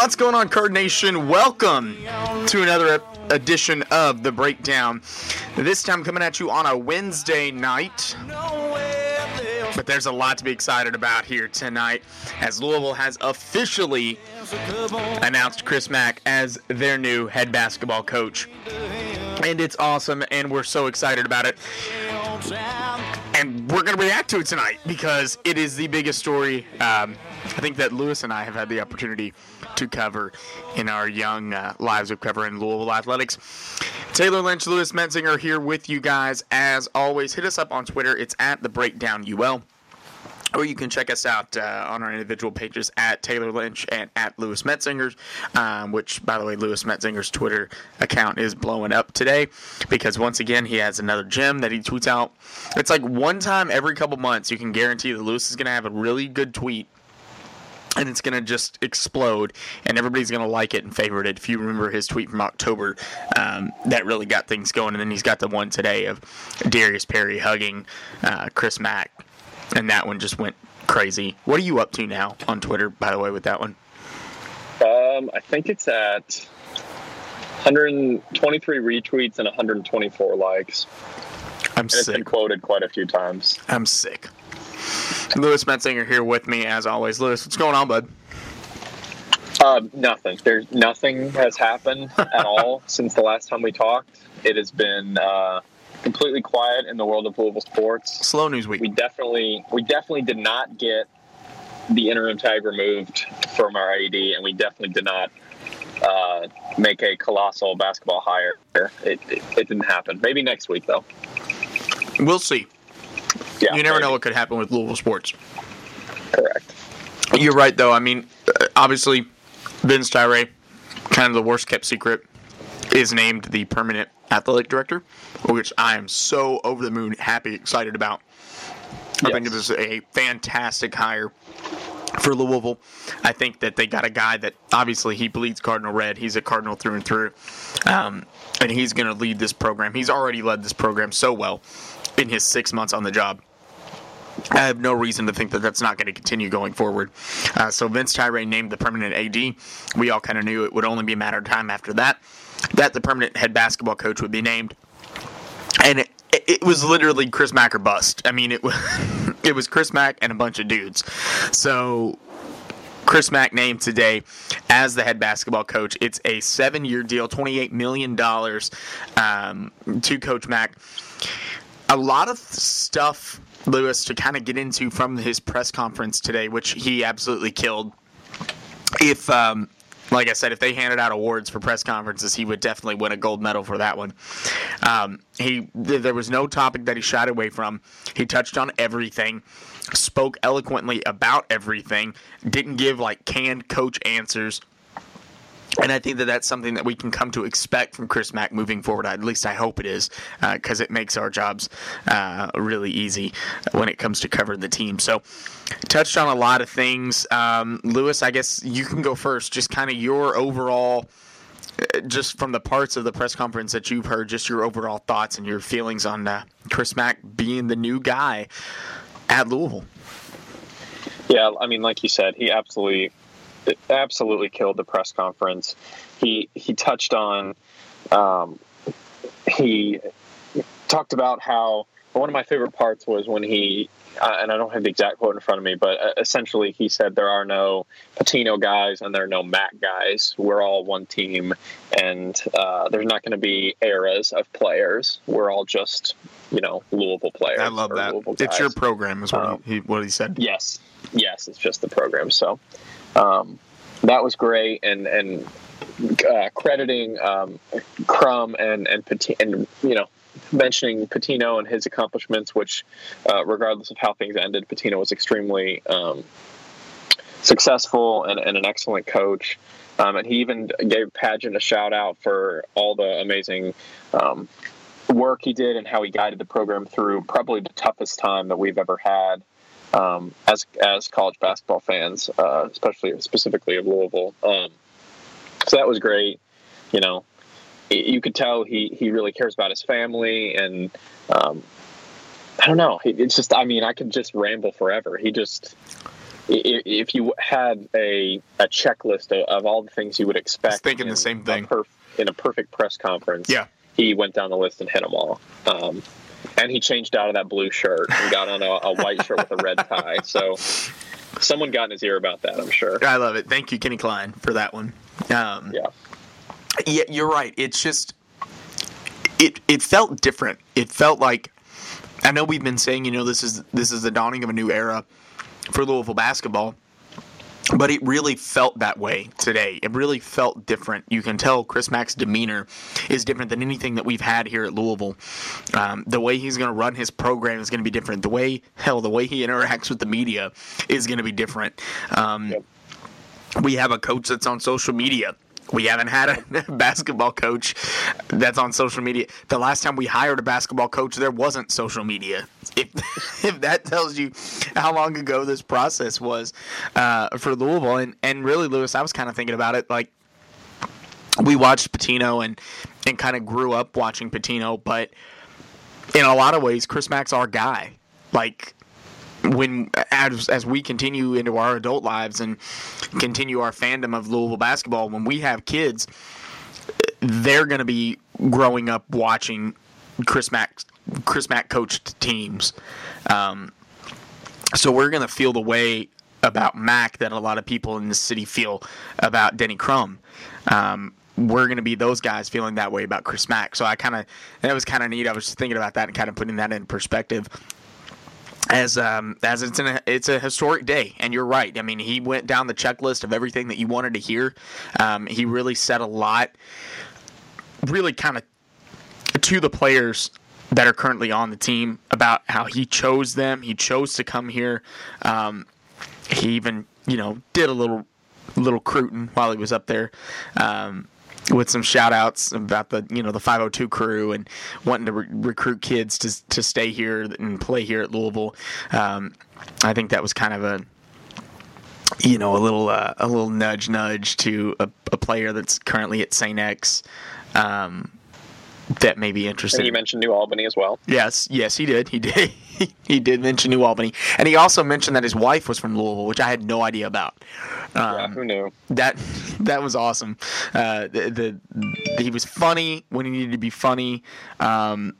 What's going on, Card Nation? Welcome to another edition of The Breakdown. This time coming at you on a Wednesday night. But there's a lot to be excited about here tonight as Louisville has officially announced Chris Mack as their new head basketball coach. And it's awesome, and we're so excited about it. And we're going to react to it tonight because it is the biggest story. Um, I think that Louis and I have had the opportunity to cover in our young uh, lives of covering Louisville athletics. Tayler Lynch, Louis Metzinger here with you guys. As always, hit us up on Twitter. It's at the Breakdown UL. Or you can check us out uh, on our individual pages at Tayler Lynch and at Louis Metzinger's, um, which, by the way, Louis Metzinger's Twitter account is blowing up today because once again he has another gem that he tweets out. It's like one time every couple months you can guarantee that Louis is going to have a really good tweet and it's going to just explode, and everybody's going to like it and favorite it. If you remember his tweet from October, um, that really got things going, and then he's got the one today of Darius Perry hugging uh, Chris Mack, and that one just went crazy. What are you up to now on Twitter, by the way, with that one? Um, I think it's at 123 retweets and 124 likes. I'm and It's been quoted quite a few times. I'm sick. Louis Metzinger here with me as always. Louis, what's going on, bud? Uh, nothing. There's nothing has happened at all since the last time we talked. It has been uh, completely quiet in the world of Louisville sports. Slow news week. We definitely, we definitely did not get the interim tag removed from our IED, and we definitely did not uh, make a colossal basketball hire. It, it, it didn't happen. Maybe next week though. We'll see. Yeah, You never maybe. know what could happen with Louisville sports. Correct. You're right, though. I mean, uh, obviously, Vince Tyra, kind of the worst kept secret, is named the permanent athletic director, which I am so over the moon happy, excited about. I think it Yes. is a fantastic hire for Louisville. I think that they got a guy that obviously he bleeds Cardinal red. He's a Cardinal through and through, um, and he's going to lead this program. He's already led this program so well in his six months on the job. I have no reason to think that that's not going to continue going forward. Uh, so Vince Tyra named the permanent AD. We all kind of knew it would only be a matter of time after that that the permanent head basketball coach would be named. And it, it, was literally Chris Mack or bust. I mean, it was it was Chris Mack and a bunch of dudes. So Chris Mack named today as the head basketball coach. It's a seven-year deal, twenty-eight million dollars um, to Coach Mack. A lot of stuff, Louis, to kind of get into from his press conference today, which he absolutely killed. If, um, like I said, if they handed out awards for press conferences, he would definitely win a gold medal for that one. Um, he there was no topic that he shied away from. He touched on everything, spoke eloquently about everything, didn't give like canned coach answers. And I think that that's something that we can come to expect from Chris Mack moving forward. At least I hope it is, because it makes our jobs uh, really easy when it comes to covering the team. So, touched on a lot of things. Um, Louis, I guess you can go first. Just kind of your overall, uh, just from the parts of the press conference that you've heard, just your overall thoughts and your feelings on uh, Chris Mack being the new guy at Louisville. Yeah, I mean, like you said, he absolutely, absolutely killed the press conference. He he touched on, um, he talked about how one of my favorite parts was when he, uh, and I don't have the exact quote in front of me, but uh, essentially he said there are no Pitino guys and there are no Mack guys. We're all one team, and uh, there's not going to be eras of players. We're all just, you know, Louisville players. I love that. It's your program, is what, Um, he, what he said. Yes, yes, it's just the program. So um, that was great, and and uh, crediting um, Crum and and and you know mentioning Pitino and his accomplishments, which uh, regardless of how things ended, Pitino was extremely um, successful and, and an excellent coach. Um, and he even gave Padgett a shout out for all the amazing um, work he did and how he guided the program through probably the toughest time that we've ever had um, as as college basketball fans, uh, especially specifically of Louisville. Um, so that was great. You know, you could tell he he really cares about his family, and um, I don't know. It's just, I mean, I could just ramble forever. He just if you had a, a checklist of, of all the things you would expect, thinking the same thing perf- in a perfect press conference. Yeah, he went down the list and hit them all. Um, and he changed out of that blue shirt and got on a, a white shirt with a red tie. So someone got in his ear about that, I'm sure. I love it. Thank you, Kenny Klein, for that one. Um, yeah. Yeah, you're right. It's just it it felt different. It felt like I know we've been saying, you know, this is this is the dawning of a new era for Louisville basketball. But it really felt that way today. It really felt different. You can tell Chris Mack's demeanor is different than anything that we've had here at Louisville. Um, the way he's going to run his program is going to be different. The way, hell, the way he interacts with the media is going to be different. Um, yep. We have a coach that's on social media we haven't had a basketball coach that's on social media. The last time we hired a basketball coach, there wasn't social media. If if that tells you how long ago this process was uh, for Louisville, and and really, Louis, I was kind of thinking about it like we watched Pitino and and kind of grew up watching Pitino, but in a lot of ways, Chris Mack's our guy. Like when as as we continue into our adult lives and continue our fandom of Louisville basketball, when we have kids, they're going to be growing up watching Chris Mack Chris Mack coached teams. Um, so we're going to feel the way about Mack that a lot of people in the city feel about Denny Crum. Um, we're going to be those guys feeling that way about Chris Mack. So I kind of that was kind of neat. I was just thinking about that and kind of putting that in perspective as um, as it's an it's a historic day, and you're right. I mean, he went down the checklist of everything that you wanted to hear. Um, he really said a lot, really kind of to the players that are currently on the team about how he chose them. He chose to come here. Um, he even you know did a little little cruiting while he was up there. Um, with some shout outs about the you know the 502 crew and wanting to re- recruit kids to to stay here and play here at Louisville. Um, I think that was kind of a you know a little uh, a little nudge nudge to a, a, player that's currently at St. X. Um, that may be interested. And you mentioned New Albany as well. Yes, yes, he did. He did. he did mention New Albany, and he also mentioned that his wife was from Louisville, which I had no idea about. Um, yeah, who knew? That that was awesome. Uh, the, the, he was funny when he needed to be funny. Um,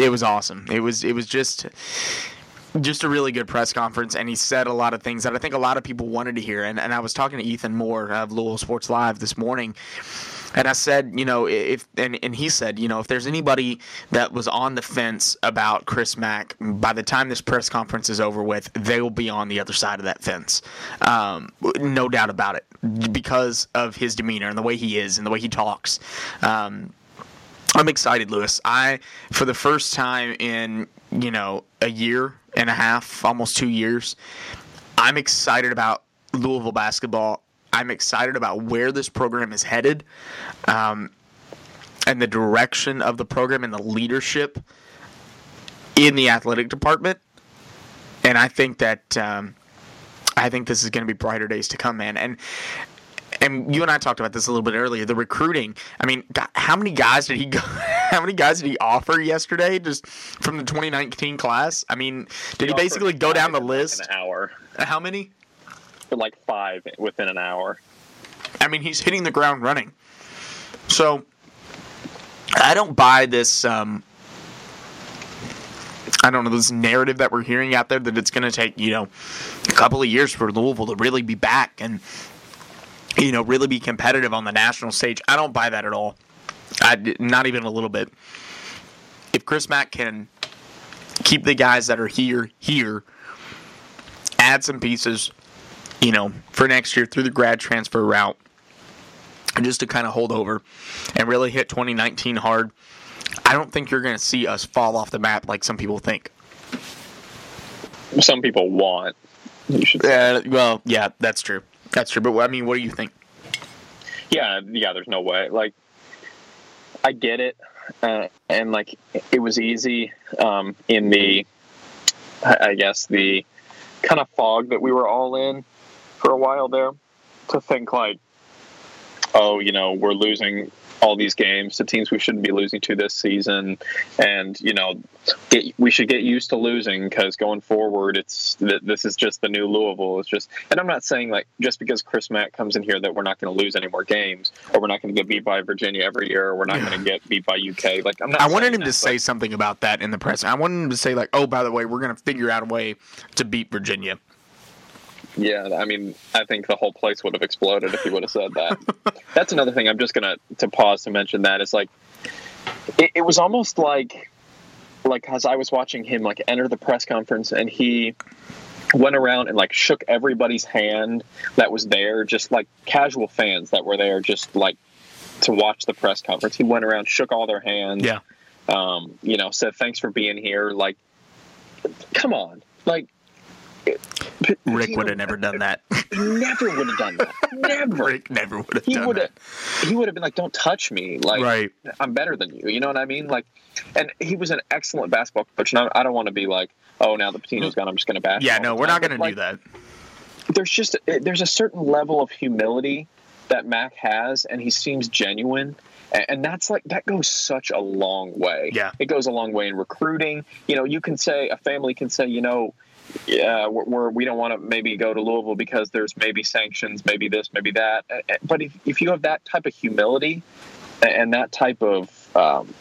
it was awesome. It was it was just just a really good press conference, and he said a lot of things that I think a lot of people wanted to hear. And, and I was talking to Ethan Moore of Louisville Sports Live this morning, and I said, you know, if and, and he said, you know, if there's anybody that was on the fence about Chris Mack, by the time this press conference is over with, they will be on the other side of that fence. Um, no doubt about it, because of his demeanor and the way he is and the way he talks. Um, I'm excited, Louis. I, for the first time in you know a year and a half, almost two years, I'm excited about Louisville basketball I'm excited about where this program is headed um, and the direction of the program and the leadership in the athletic department. And I think that um, I think this is going to be brighter days to come, man. And and you and I talked about this a little bit earlier. The recruiting. I mean, how many guys did he go? How many guys did he offer yesterday, just from the 2019 class? I mean, did he, he basically go down the list? An hour. How many? Like five within an hour. I mean, he's hitting the ground running. So I don't buy this. Um, I don't know this narrative that we're hearing out there that it's going to take you know a couple of years for Louisville to really be back and you know really be competitive on the national stage. I don't buy that at all. I not even a little bit. If Chris Mack can keep the guys that are here here, add some pieces, you know, for next year through the grad transfer route, just to kind of hold over and really hit 2019 hard. I don't think you're going to see us fall off the map like some people think. Some people want. You should. Uh, well, yeah, that's true. That's true. But I mean, what do you think? Yeah, yeah. There's no way. Like, I get it, uh, and like it was easy um, in the, I guess the kind of fog that we were all in for a while there to think like, oh, you know, we're losing all these games to teams we shouldn't be losing to this season, and you know, get, we should get used to losing because going forward, it's this is just the new Louisville. It's just, and I'm not saying like just because Chris Mack comes in here that we're not going to lose any more games, or we're not going to get beat by Virginia every year, or we're not going to get beat by UK. Like I'm not. I wanted him that, to say something about that in the press. I wanted him to say like, "Oh, by the way, we're going to figure out a way to beat Virginia." Yeah, I mean, I think the whole place would have exploded if he would have said that. That's another thing. I'm just gonna to pause to mention that is like, it, it was almost like, like as I was watching him like enter the press conference and he went around and like shook everybody's hand that was there, just like casual fans that were there, just like to watch the press conference. He went around, shook all their hands. Yeah. Um, you know, said thanks for being here. Like, come on, like Rick would have never done that. never would have done that. Never. Rick never would have He done would have. that. He would have been like, "Don't touch me." Like, Right. I'm better than you. You know what I mean? Like, and he was an excellent basketball coach. And I, I don't want to be like, "Oh, now the Pitino's gone, I'm just going to bash." Yeah, no, we're not going to do like, that. There's just eh, there's a certain level of humility that Mack has, and he seems genuine. And that's like that goes such a long way. Yeah. it goes a long way in recruiting. You know, you can say a family can say, you know, yeah, we're, we're we don't want to maybe go to Louisville because there's maybe sanctions, maybe this, maybe that. But if, if you have that type of humility and that type of um,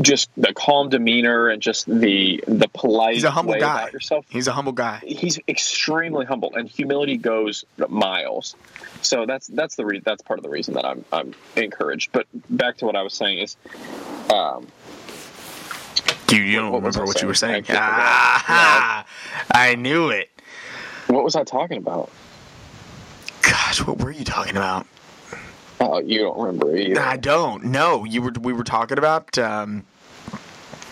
just the calm demeanor and just the the polite He's a humble way guy. about yourself, He's a humble guy. he's extremely humble and humility goes miles so that's that's the re- that's part of the reason that I'm I'm encouraged but back to what I was saying is um You, you don't What remember what you were saying? saying. I. Ah, I knew it. what was I talking about Gosh, what were you talking about? oh you don't remember either I don't. No, you were. We were talking about. Um,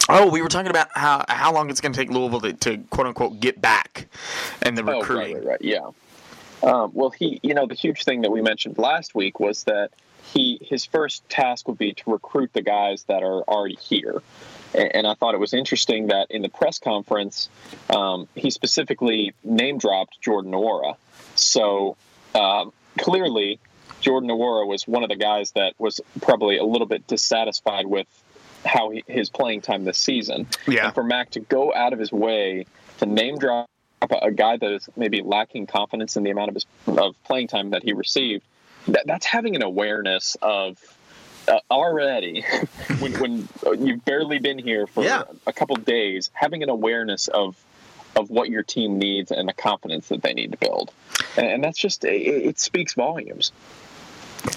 oh, we were talking about how how long it's going to take Louisville to, to quote unquote get back, and the recruiting. Oh, right, right, right, yeah. Um, well, he, you know, the huge thing that we mentioned last week was that he, his first task would be to recruit the guys that are already here. And, I thought it was interesting that in the press conference, um, he specifically name dropped Jordan Nwora. So um, clearly, Jordan Nwora was one of the guys that was probably a little bit dissatisfied with how he, his playing time this season. Yeah. And for Mack to go out of his way to name drop a guy that is maybe lacking confidence in the amount of his of playing time that he received, that, that's having an awareness of uh, already when, when you've barely been here for Yeah. a couple days, having an awareness of of what your team needs and the confidence that they need to build, and, and that's just it, it speaks volumes.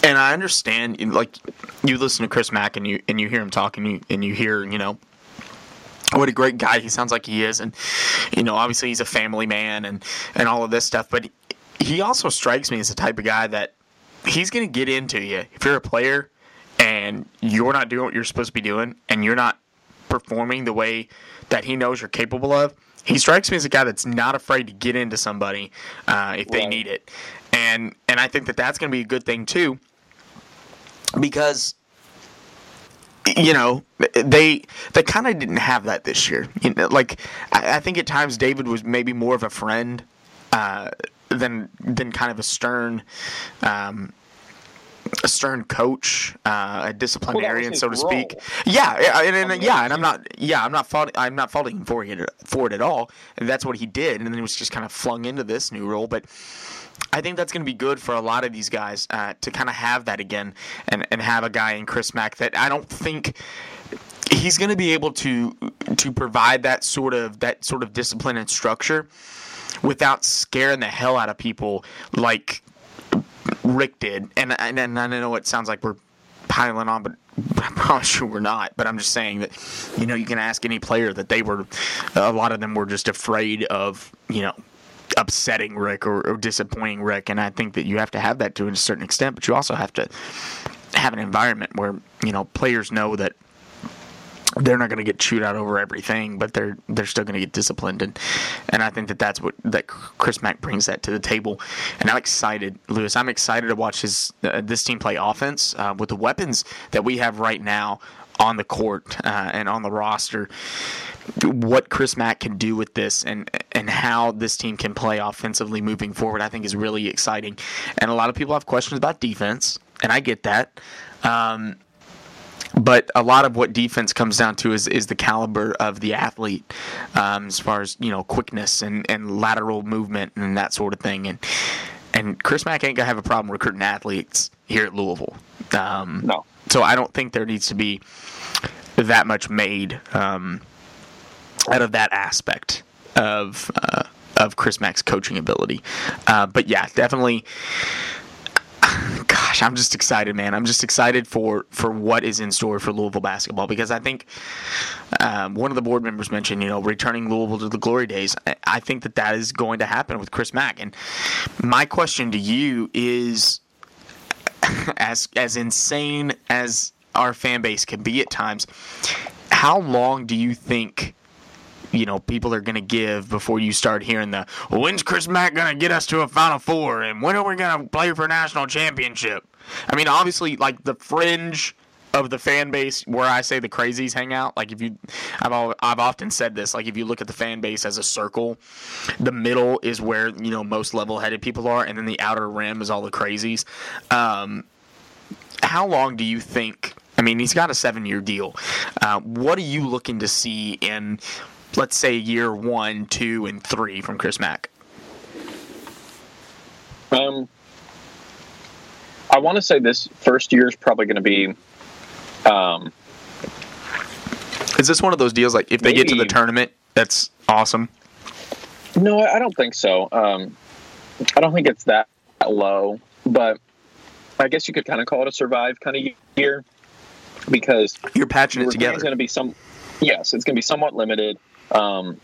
And I understand, like you listen to Chris Mack and you and you hear him talk and you and you hear, you know, what a great guy he sounds like he is, and you know, obviously he's a family man and and all of this stuff. But he also strikes me as the type of guy that he's going to get into you if you're a player and you're not doing what you're supposed to be doing and you're not performing the way that he knows you're capable of. He strikes me as a guy that's not afraid to get into somebody uh, if they Right. need it, and and I think that that's going to be a good thing too because you know they they kind of didn't have that this year. You know, like I, I think at times David was maybe more of a friend uh, than than kind of a stern. Um, a stern coach, uh, a disciplinarian, his so to speak. role. Yeah, yeah, and, and, mean, yeah, and I'm not, yeah, I'm not faulting, I'm not faulting him for it, for it at all. And that's what he did, and then he was just kind of flung into this new role. But I think that's going to be good for a lot of these guys uh, to kind of have that again, and and have a guy in Chris Mack that I don't think he's going to be able to to provide that sort of that sort of discipline and structure without scaring the hell out of people like Rick did. And and, and I know it sounds like we're piling on, but I promise you we're not. But I'm just saying that you know you can ask any player that they were a lot of them were just afraid of you know upsetting Rick or, or disappointing Rick, and I think that you have to have that to a certain extent, but you also have to have an environment where you know players know that they're not going to get chewed out over everything, but they're they're still going to get disciplined, and and I think that that's what that Chris Mack brings that to the table, and I'm excited, Louis. I'm excited to watch his uh, this team play offense uh, with the weapons that we have right now. on the court uh, and on the roster. What Chris Mack can do with this and and how this team can play offensively moving forward, I think is really exciting. And a lot of people have questions about defense, and I get that. Um, but a lot of what defense comes down to is, is the caliber of the athlete um, as far as you know quickness and, and lateral movement and that sort of thing and and Chris Mack ain't gonna have a problem recruiting athletes here at Louisville. Um, no. So I don't think there needs to be that much made um, out of that aspect of uh, of Chris Mack's coaching ability. Uh, but yeah, definitely. Gosh, I'm just excited, man. I'm just excited for for what is in store for Louisville basketball because I think um, one of the board members mentioned, you know, returning Louisville to the glory days. I think that that is going to happen with Chris Mack. And my question to you is, as as insane as our fan base can be at times, how long do you think? You know people are going to give before you start hearing the when's Chris Mack going to get us to a Final Four and when are we going to play for national championship? I mean, obviously, like the fringe of the fan base where I say the crazies hang out. Like if you, I've al- I've often said this. Like if you look at the fan base as a circle, the middle is where you know most level-headed people are, and then the outer rim is all the crazies. Um, how long do you think? I mean, he's got a seven-year deal. Uh, what are you looking to see in let's say year one, two, and three from Chris Mack? Um, I want to say this first year is probably going to be. Um, is this one of those deals like if they maybe, get to the tournament, that's awesome? No, I don't think so. Um, I don't think it's that low, but I guess you could kind of call it a survive kind of year because you're patching it together. Going to be some. Yes, it's going to be somewhat limited. Um,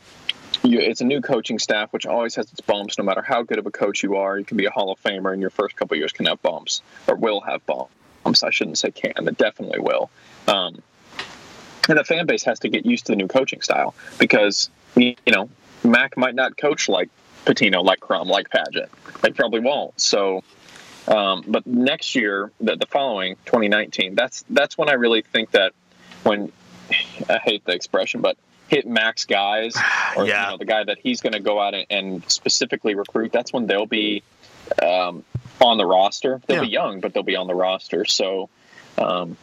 you, it's a new coaching staff, which always has its bumps. No matter how good of a coach you are, you can be a Hall of Famer, and your first couple years can have bumps, or will have bumps. I shouldn't say can; it definitely will. Um, and the fan base has to get used to the new coaching style because you know Mack might not coach like Pitino, like Crum, like Padgett. They probably won't. So, um, but next year, the, the following 2019, that's that's when I really think that when I hate the expression, but hit max guys or yeah. you know, the guy that he's going to go out and, and, specifically recruit, that's when they'll be um, on the roster. They'll yeah. be young, but they'll be on the roster. So um,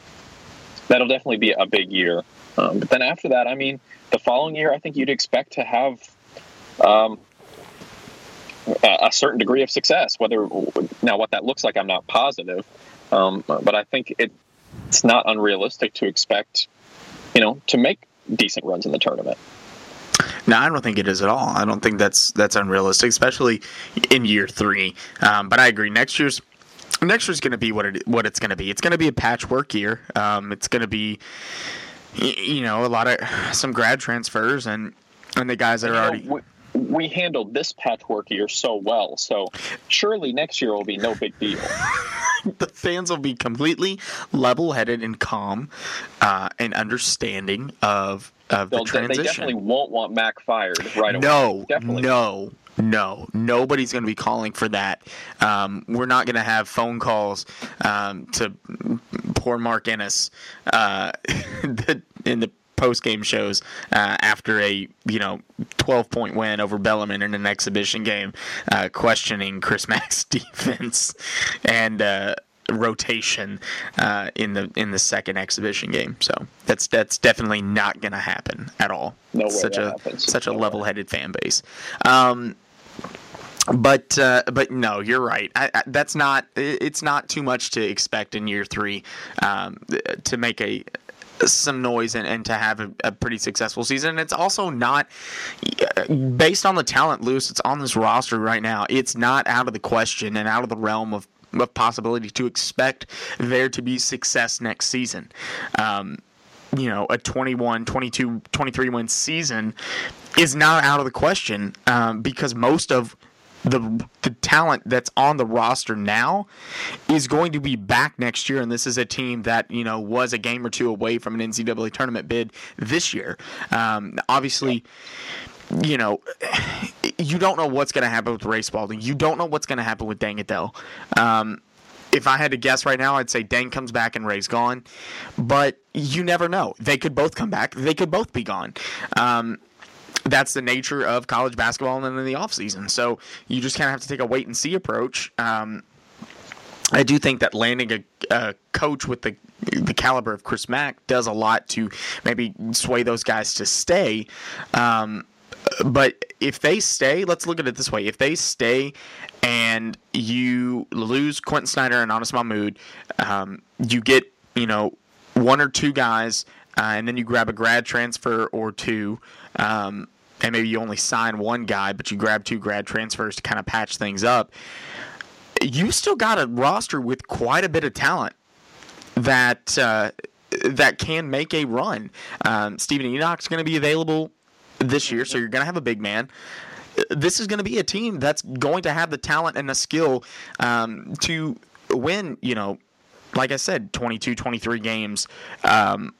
that'll definitely be a big year. Um, but then after that, I mean, the following year, I think you'd expect to have um, a, a, certain degree of success. Whether now what that looks like, I'm not positive, um, but I think it, it's not unrealistic to expect, you know, to make decent runs in the tournament. No, I don't think it is at all. I don't think that's that's unrealistic, especially in year three. Um, but I agree. Next year's next year's going to be what it what it's going to be. It's going to be a patchwork year. Um, it's going to be you know a lot of some grad transfers and and the guys that are already. We handled this patchwork year so well, so surely next year will be no big deal. the fans will be completely level-headed and calm uh, and understanding of of the transition. They definitely won't want Mack fired right away. No, definitely. no, no, nobody's going to be calling for that. Um, we're not going to have phone calls um, to poor Mark Ennis uh, in the post game shows uh, after a you know 12 point win over Bellarmine in an exhibition game, uh, questioning Chris Mack's defense and uh, rotation uh, in the in the second exhibition game. So that's that's definitely not going to happen at all. No way such a happens. such no a level headed fan base. Um, but uh, but no, you're right. I, I, that's not. It's not too much to expect in year three um, to make a some noise and, and to have a, a, pretty successful season. It's also not based on the talent, loose. It's on this roster right now. It's not out of the question and out of the realm of, of possibility to expect there to be success next season. Um, you know, a 21, 22, 23 win season is not out of the question um, because most of the the talent that's on the roster now is going to be back next year, and this is a team that you know was a game or two away from an NCAA tournament bid this year. Um, obviously. You know, you don't know what's going to happen with Ray Spalding. You don't know what's going to happen with Deng Adel. Um, if I had to guess right now, I'd say Deng comes back and Ray's gone. But you never know. They could both come back. They could both be gone. Um, that's the nature of college basketball and in the offseason. So you just kind of have to take a wait and see approach. Um, I do think that landing a, a, coach with the the caliber of Chris Mack does a lot to maybe sway those guys to stay. Um, but if they stay, let's look at it this way: if they stay and you lose Quentin Snider and Anas Mahmoud, um, you get you know one or two guys, uh, and then you grab a grad transfer or two. Um, and maybe you only sign one guy, but you grab two grad transfers to kind of patch things up. You still got a roster with quite a bit of talent that uh, that can make a run. Um, Steven Enoch's going to be available this year, so you're going to have a big man. This is going to be a team that's going to have the talent and the skill um, to win, you know, like I said, 22, 23 games um,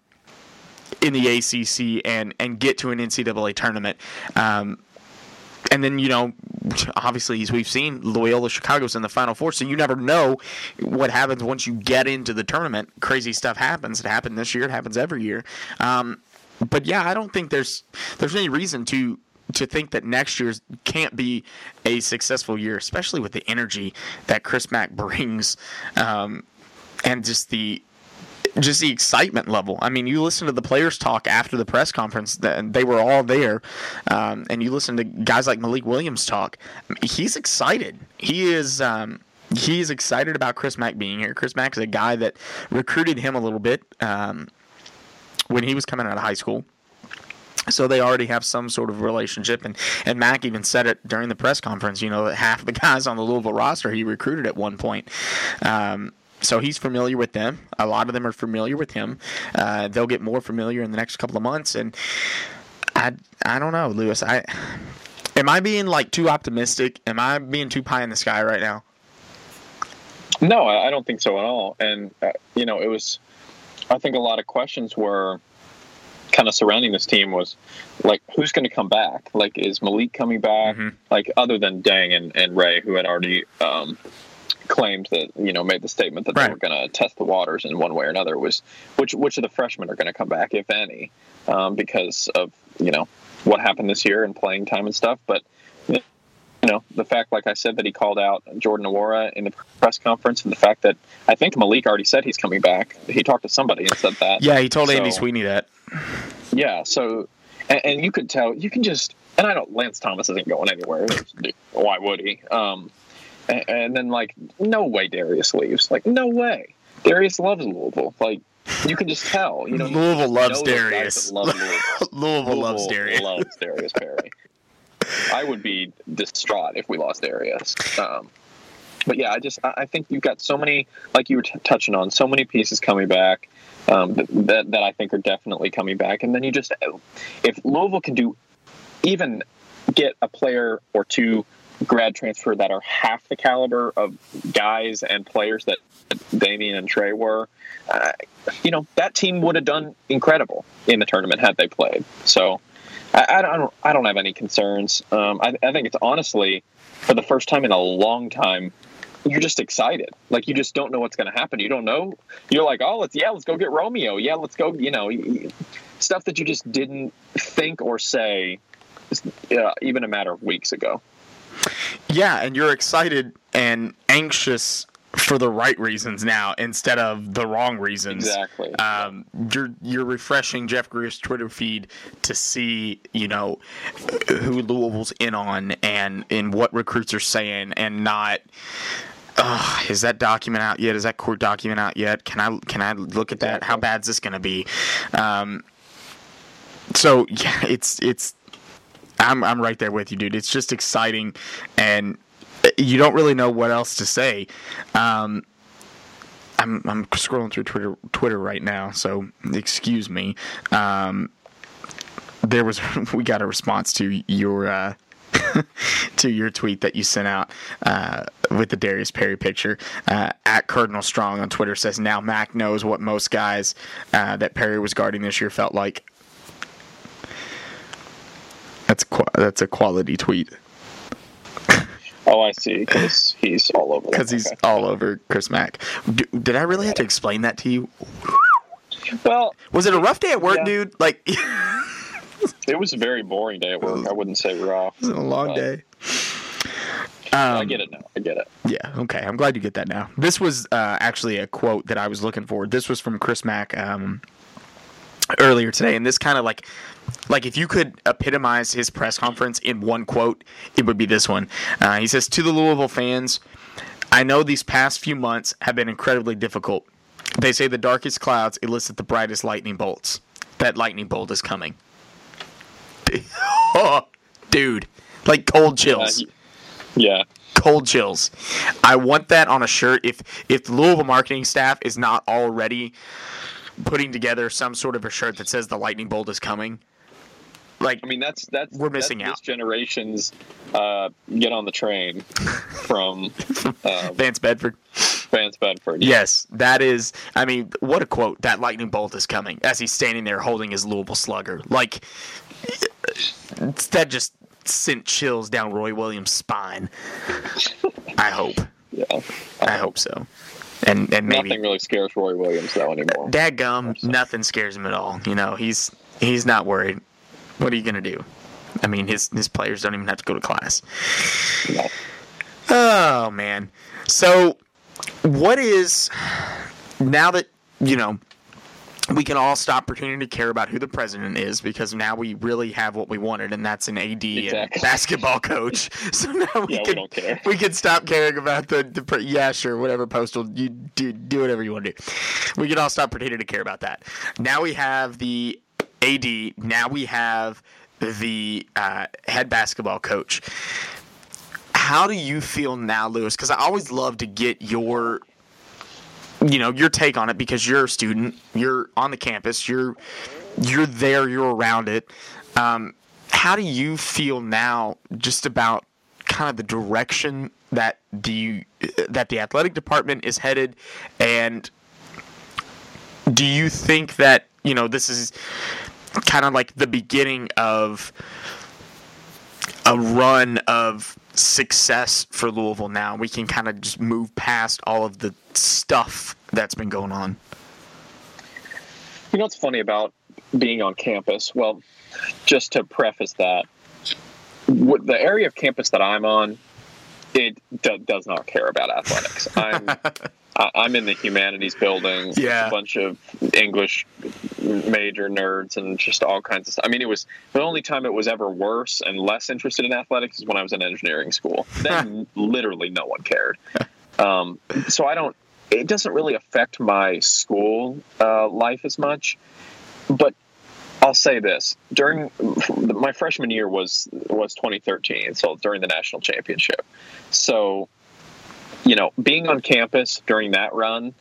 in the ACC and, and get to an NCAA tournament. Um, and then you know, obviously, as we've seen, Loyola Chicago's in the Final Four, so you never know what happens once you get into the tournament. Crazy stuff happens. It happened this year. It happens every year. Um, but yeah, I don't think there's there's any reason to to think that next year can't be a successful year, especially with the energy that Chris Mack brings, um, and just the just the excitement level. I mean, you listen to the players talk after the press conference, and they were all there. Um, and you listen to guys like Malik Williams talk. He's excited. He is. Um, he's excited about Chris Mack being here. Chris Mack is a guy that recruited him a little bit. Um, when he was coming out of high school. So they already have some sort of relationship, and and Mack even said it during the press conference. You know, that half the guys on the Louisville roster he recruited at one point. Um, so he's familiar with them. A lot of them are familiar with him. Uh, they'll get more familiar in the next couple of months, and I I don't know, Louis. I am I being like too optimistic? Am I being too pie in the sky right now? No, I don't think so at all. And uh, you know, it was I think a lot of questions were kind of surrounding this team was like, who's going to come back? Like, is Malik coming back? Mm-hmm. Like, other than Deng and, and Ray, who had already um, claimed that you know made the statement that right. they were going to test the waters in one way or another was which which of the freshmen are going to come back, if any, um, because of you know what happened this year and playing time and stuff. But you know, the fact, like I said, that he called out Jordan Nwora in the press conference, and the fact that I think Malik already said he's coming back. He talked to somebody and said that. Yeah, he told so, Andy Sweeney that. Yeah, so and, and, you could tell, you can just, and I don't, Lance Thomas isn't going anywhere. Why would he? Um, and, and then like, no way Darius leaves. Like, no way. Darius loves Louisville. Like, you can just tell. You know, Louisville loves Darius. Love Louisville. Louisville. Louisville loves Darius. Loves Darius Perry. I would be distraught if we lost Darius. Um, but yeah, I just I think you've got so many, like you were t- touching on, so many pieces coming back um, that that I think are definitely coming back. And then you just, if Louisville can do, even get a player or two grad transfer that are half the caliber of guys and players that Damian and Trey were, uh, you know that team would have done incredible in the tournament had they played. So I, I, don't I don't have any concerns. Um, I, I think it's honestly for the first time in a long time you're just excited. Like you just don't know what's going to happen. You don't know. You're like, oh, let's yeah, let's go get Romeo. Yeah, let's go. You know, stuff that you just didn't think or say, uh, even a matter of weeks ago. Yeah, and you're excited and anxious for the right reasons now instead of the wrong reasons. Exactly. Um, you're you're refreshing Jeff Greer's Twitter feed to see you know who Louisville's in on and and what recruits are saying and not. Uh, is that document out yet? Is that court document out yet? Can I can I look at that? How bad is this going to be? Um, so yeah, it's it's I'm I'm right there with you, dude. It's just exciting, and you don't really know what else to say. Um, I'm I'm scrolling through Twitter Twitter right now, so excuse me. Um, there was we got a response to your uh, to your tweet that you sent out uh, with the Darius Perry picture. Uh, at Cardinal Strong on Twitter says now Mack knows what most guys uh, that Perry was guarding this year felt like. That's a quality tweet. Oh, I see. Because he's all over. Because he's Okay. all over Chris Mack. D- did I really have to explain that to you? Well, Was it a rough day at work, Yeah. dude? Like, it was a very boring day at work. I wouldn't say rough. It was a long Uh, day. I Um, get it now. I get it. Yeah, okay. I'm glad you get that now. This was uh, actually a quote that I was looking for. This was from Chris Mack um, earlier today, and this kind of like, like if you could epitomize his press conference in one quote, it would be this one. Uh, he says, "To the Louisville fans, I know these past few months have been incredibly difficult. They say the darkest clouds elicit the brightest lightning bolts. That lightning bolt is coming." oh, dude, like cold chills yeah. cold chills. I want that on a shirt. If if the Louisville marketing staff is not already putting together some sort of a shirt that says the lightning bolt is coming, like I mean, that's that's We're missing that's out. This generation's uh, get on the train from uh, Vance Bedford. Vance Bedford. Yes, that is. I mean, what a quote! That lightning bolt is coming as he's standing there holding his Louisville Slugger. Like that just sent chills down Roy Williams' spine. I hope. yeah. I hope so. And and maybe Nothing really scares Roy Williams though anymore. Dad gum, nothing scares him at all. You know, he's he's not worried. What are you gonna do? I mean, his his players don't even have to go to class. No. Oh man. So, what is now that you know we can all stop pretending to care about who the president is because now we really have what we wanted, and that's an AD and basketball coach. So now we Yeah, we can don't we can stop caring about the, the pre- yeah sure whatever postal you do do whatever you want to do. We can all stop pretending to care about that. Now we have the AD. Now we have the uh, head basketball coach. How do you feel now, Louis? Because I always love to get your you know your take on it because you're a student you're on the campus you're you're there you're around it. Um, how do you feel now just about kind of the direction that the that the athletic department is headed? And do you think that you know this is kind of like the beginning of a run of success for Louisville now. We can kind of just move past all of the stuff that's been going on. You know what's funny about being on campus? Well, just to preface that, the area of campus that I'm on, it do, does not care about athletics. I'm I'm in the humanities building. Yeah. a bunch of English major nerds and just all kinds of stuff. I mean, it was the only time it was ever worse and less interested in athletics is when I was in engineering school. Then literally no one cared. Um, so I don't. It doesn't really affect my school uh, life as much, but I'll say this: during my freshman year was was 2013, so during the national championship. So, you know, being on campus during that run,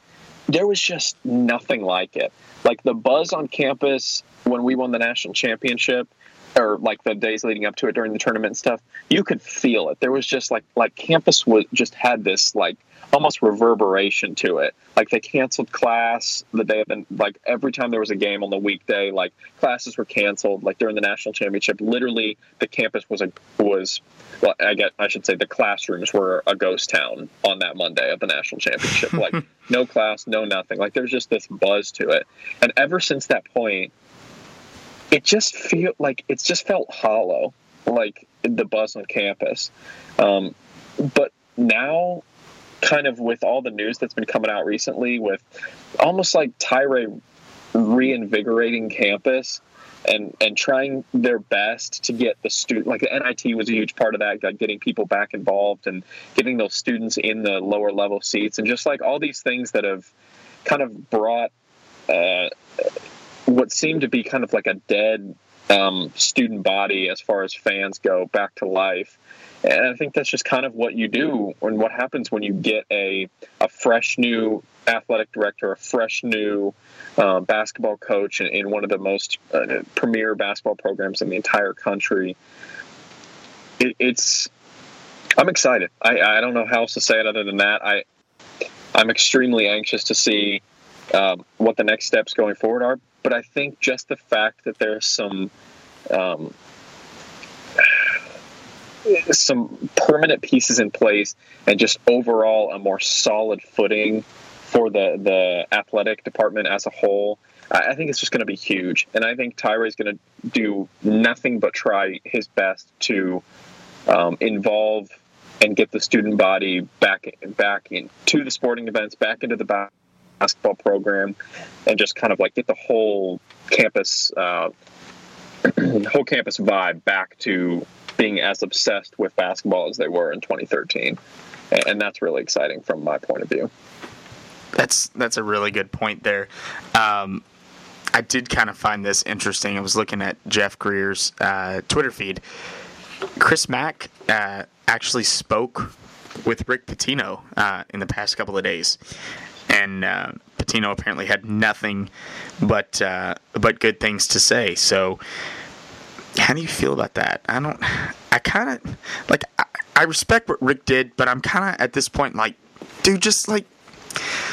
there was just nothing like it. Like the buzz on campus when we won the national championship, or like the days leading up to it during the tournament and stuff, you could feel it. There was just like like campus was just had this like almost reverberation to it. Like they canceled class the day of the like every time there was a game on the weekday, like classes were canceled. Like during the national championship, literally the campus was a was well, I get I should say the classrooms were a ghost town on that Monday of the national championship. Like no class, no nothing. Like there's just this buzz to it. And ever since that point, it just feel like it's just felt hollow, like the buzz on campus. Um, but now, kind of with all the news that's been coming out recently, with almost like Tyra reinvigorating campus and and trying their best to get the student like the NIT was a huge part of that, getting people back involved and getting those students in the lower level seats, and just like all these things that have kind of brought uh, what seemed to be kind of like a dead um, student body as far as fans go back to life. And I think that's just kind of what you do and what happens when you get a, a fresh new athletic director, a fresh new uh, basketball coach in, in one of the most uh, premier basketball programs in the entire country. It, it's I'm excited. I, I don't know how else to say it other than that. I I'm extremely anxious to see um, what the next steps going forward are. But I think just the fact that there's some um, some permanent pieces in place and just overall a more solid footing for the the athletic department as a whole. I think it's just going to be huge, and I think Tyra is going to do nothing but try his best to um, involve and get the student body back back into the sporting events, back into the basketball program, and just kind of like get the whole campus uh, whole campus vibe back to being as obsessed with basketball as they were in 2013, and that's really exciting from my point of view. That's that's a really good point there. Um, I did kind of find this interesting. I was looking at Jeff Greer's uh, Twitter feed. Chris Mack uh, actually spoke with Rick Pitino uh, in the past couple of days, and uh, Pitino apparently had nothing but uh, but good things to say. So, how do you feel about that? I don't. I kind of like. I, I respect what Rick did, but I'm kind of at this point like, dude, just like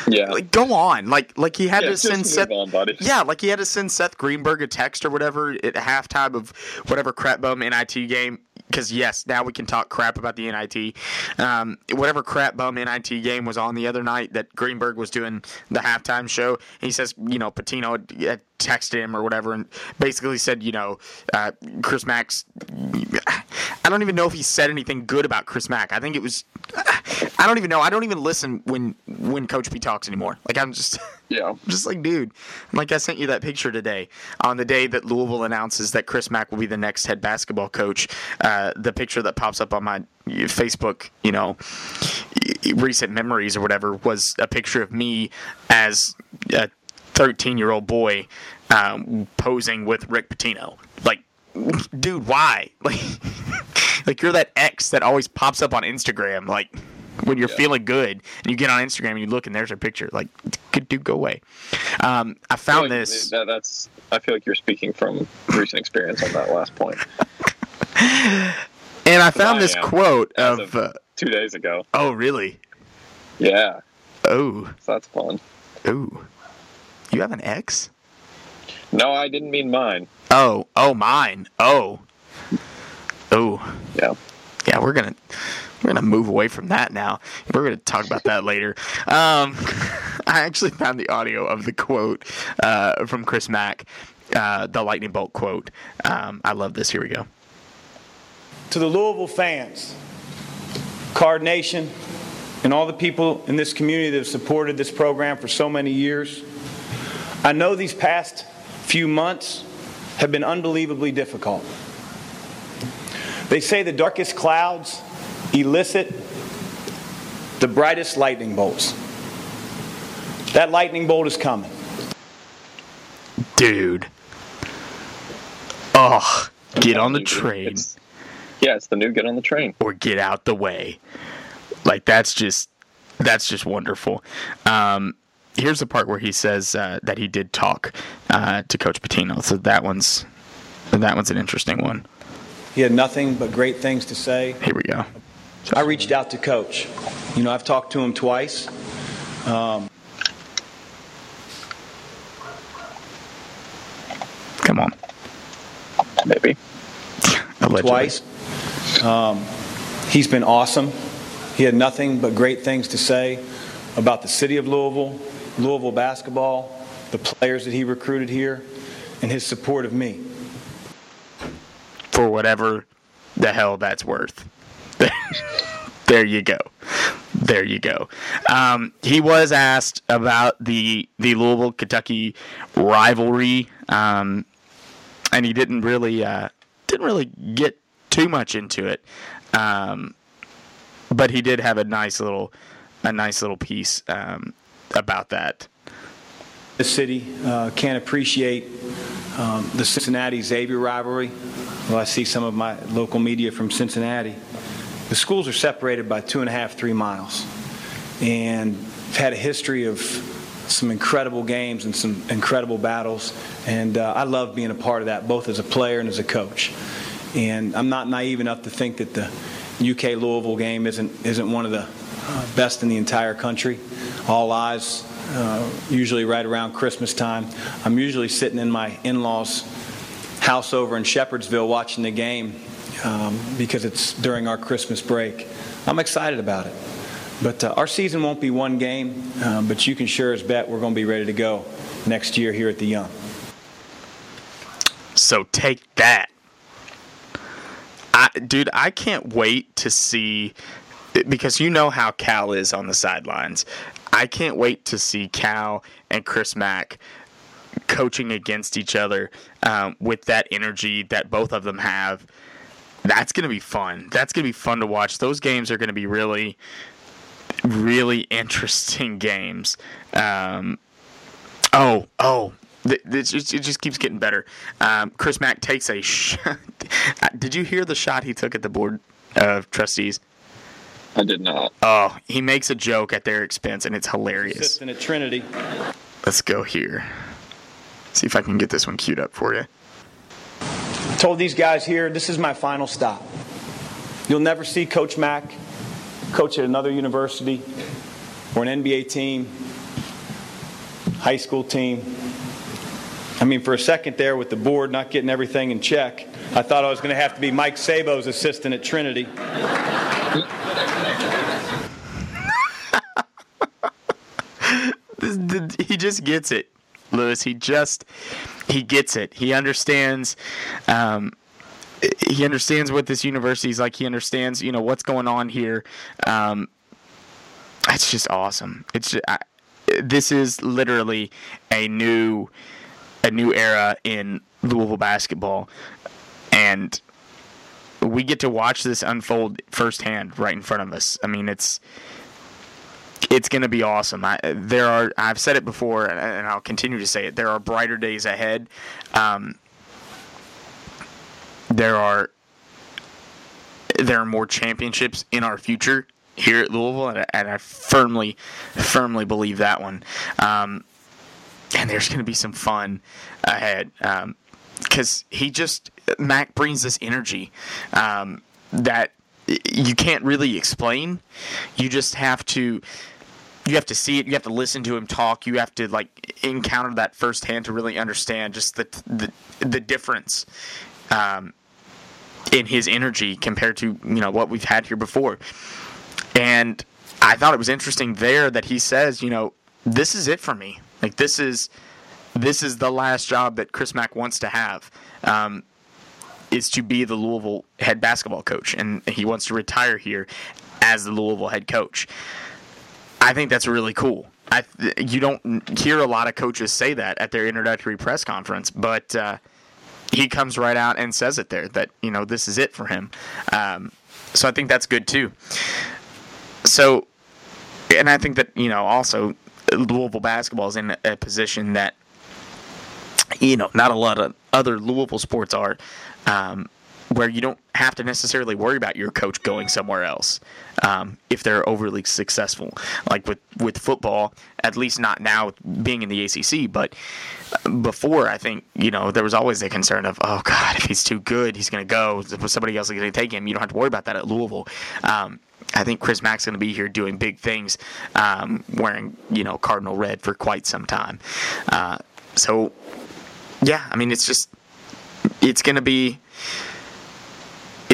yeah. Like go on. Like like he had Yeah, to send Seth on. Yeah, like he had to send Seth Greenberg a text or whatever at halftime of whatever crap bum NIT game. Because yes, now we can talk crap about the NIT. Um, whatever crap bum NIT game was on the other night that Greenberg was doing the halftime show. He says, you know, Pitino had- texted him or whatever, and basically said, you know, uh, Chris Mack's. I don't even know if he said anything good about Chris Mack. I think it was. I don't even know. I don't even listen when when Coach P talks anymore. Like I'm just. Yeah. Just like, dude, like I sent you that picture today on the day that Louisville announces that Chris Mack will be the next head basketball coach. Uh, the picture that pops up on my Facebook, you know, recent memories or whatever, was a picture of me as a 13 year old boy um, posing with Rick Pitino. Like, dude, why? Like, like you're that ex that always pops up on Instagram. Like, when you're Yeah. feeling good and you get on Instagram and you look and there's a picture. Like, dude, go away. Um, I found Like, this. that- that's. I feel like you're speaking from recent experience on that last point. And I found I this quote of, of- uh, Two days ago. oh, really? Yeah, Oh, so that's fun. oh. You have an ex? No, I didn't mean mine. Oh, oh, mine. Oh, oh. Yeah. Yeah, we're gonna we're gonna move away from that now. We're gonna talk about that later. Um, I actually found the audio of the quote uh, from Chris Mack, uh, the lightning bolt quote. Um, I love this. Here we go. to the Louisville fans, Card Nation, and all the people in this community that have supported this program for so many years. I know these past few months have been unbelievably difficult. They say the darkest clouds elicit the brightest lightning bolts. That lightning bolt is coming. Dude. Oh, get on the train it's- yeah, it's the new get on the train. or get out the way. Like that's just that's just wonderful. Um, here's the part where he says uh, that he did talk uh, to Coach Pitino. So that one's that one's an interesting one. He had nothing but great things to say. Here we go. I reached out to Coach. You know, I've talked to him twice. Come on. Maybe. Allegedly. twice. Um, he's been awesome. He had nothing but great things to say about the city of Louisville, Louisville basketball, the players that he recruited here, and his support of me. for whatever the hell that's worth. there you go. There you go. Um, he was asked about the the Louisville Kentucky rivalry, um, and he didn't really uh, didn't really get too much into it. Um, but he did have a nice little a nice little piece um, about that. The city uh, can't appreciate um, the Cincinnati Xavier rivalry. Well, I see some of my local media from Cincinnati. The schools are separated by two and a half, three miles, and have had a history of some incredible games and some incredible battles. And uh, I love being a part of that, both as a player and as a coach. And I'm not naive enough to think that the UK Louisville game isn't isn't one of the uh, best in the entire country. All eyes uh, usually right around Christmas time. I'm usually sitting in my in-laws' house over in Shepherdsville watching the game, um, because it's during our Christmas break. I'm excited about it. But uh, our season won't be one game, um, but you can sure as bet we're going to be ready to go next year here at the Yum. So take that. I, dude, I can't wait to see because you know how Cal is on the sidelines. I can't wait to see Cal and Chris Mack coaching against each other um, with that energy that both of them have. That's going to be fun. That's going to be fun to watch. Those games are going to be really, really interesting games. Um, oh, oh, it just, keeps getting better. Um, Chris Mack takes a shot. Did you hear the shot he took at the board of trustees? I did not. Oh, he makes a joke at their expense, and it's hilarious. Assistant at Trinity. Let's go here. See if I can get this one queued up for you. I told these guys here, this is my final stop. You'll never see Coach Mack coach at another university or an NBA team, high school team. I mean, for a second there with the board not getting everything in check, I thought I was going to have to be Mike Szabo's assistant at Trinity. he just gets it, Louis. He just he gets it. He understands. Um, he understands what this university is like. He understands, you know, what's going on here. Um, it's just awesome. It's just, I, this is literally a new a new era in Louisville basketball, and we get to watch this unfold firsthand right in front of us. I mean, it's it's going to be awesome. I, there are I've said it before, and I'll continue to say it. There are brighter days ahead. Um, there are there are more championships in our future here at Louisville, and I, and I firmly, firmly believe that one. Um, and there's going to be some fun ahead because um, he just Mack brings this energy um, that you can't really explain. You just have to you have to see it. You have to listen to him talk. You have to like encounter that firsthand to really understand just the the, the difference um, in his energy compared to you know what we've had here before. And I thought it was interesting there that he says, you know, this is it for me. Like this is this is the last job that Chris Mack wants to have. Um, is to be the Louisville head basketball coach, and he wants to retire here as the Louisville head coach. I think that's really cool. I, you don't hear a lot of coaches say that at their introductory press conference, but uh, he comes right out and says it there that you know this is it for him. Um, so I think that's good too. So, and I think that you know also Louisville basketball is in a position that you know not a lot of other Louisville sports are, um, where you don't have to necessarily worry about your coach going somewhere else um, if they're overly successful. Like with with football, at least not now being in the ACC, but before I think you know there was always the concern of oh god if he's too good he's going to go somebody else is going to take him. You don't have to worry about that at Louisville. Um, I think Chris Mack's going to be here doing big things, um, wearing you know cardinal red for quite some time. Uh, so, yeah, I mean it's just it's going to be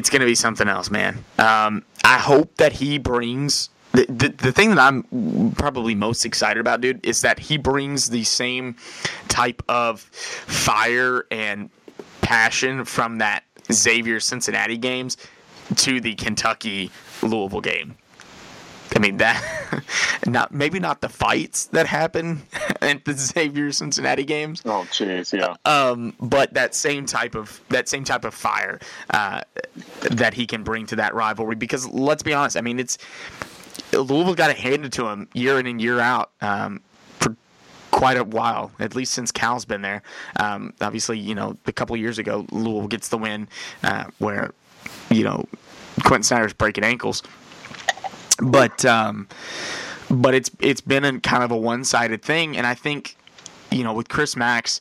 it's going to be something else, man. Um, I hope that he brings the, the, the thing that I'm probably most excited about, dude, is that he brings the same type of fire and passion from that Xavier Cincinnati games to the Kentucky Louisville game. I mean that not maybe not the fights that happen at the Xavier Cincinnati games. Oh jeez, yeah. Um, but that same type of that same type of fire uh, that he can bring to that rivalry because let's be honest, I mean it's Louisville got it handed to him year in and year out. Um, for Quite a while, at least since Cal's been there. Um, obviously, you know, a couple years ago, Louisville gets the win, uh, where, you know, Quentin Snider's breaking ankles but um, but it's it's been a kind of a one sided thing, and I think you know with Chris Mack's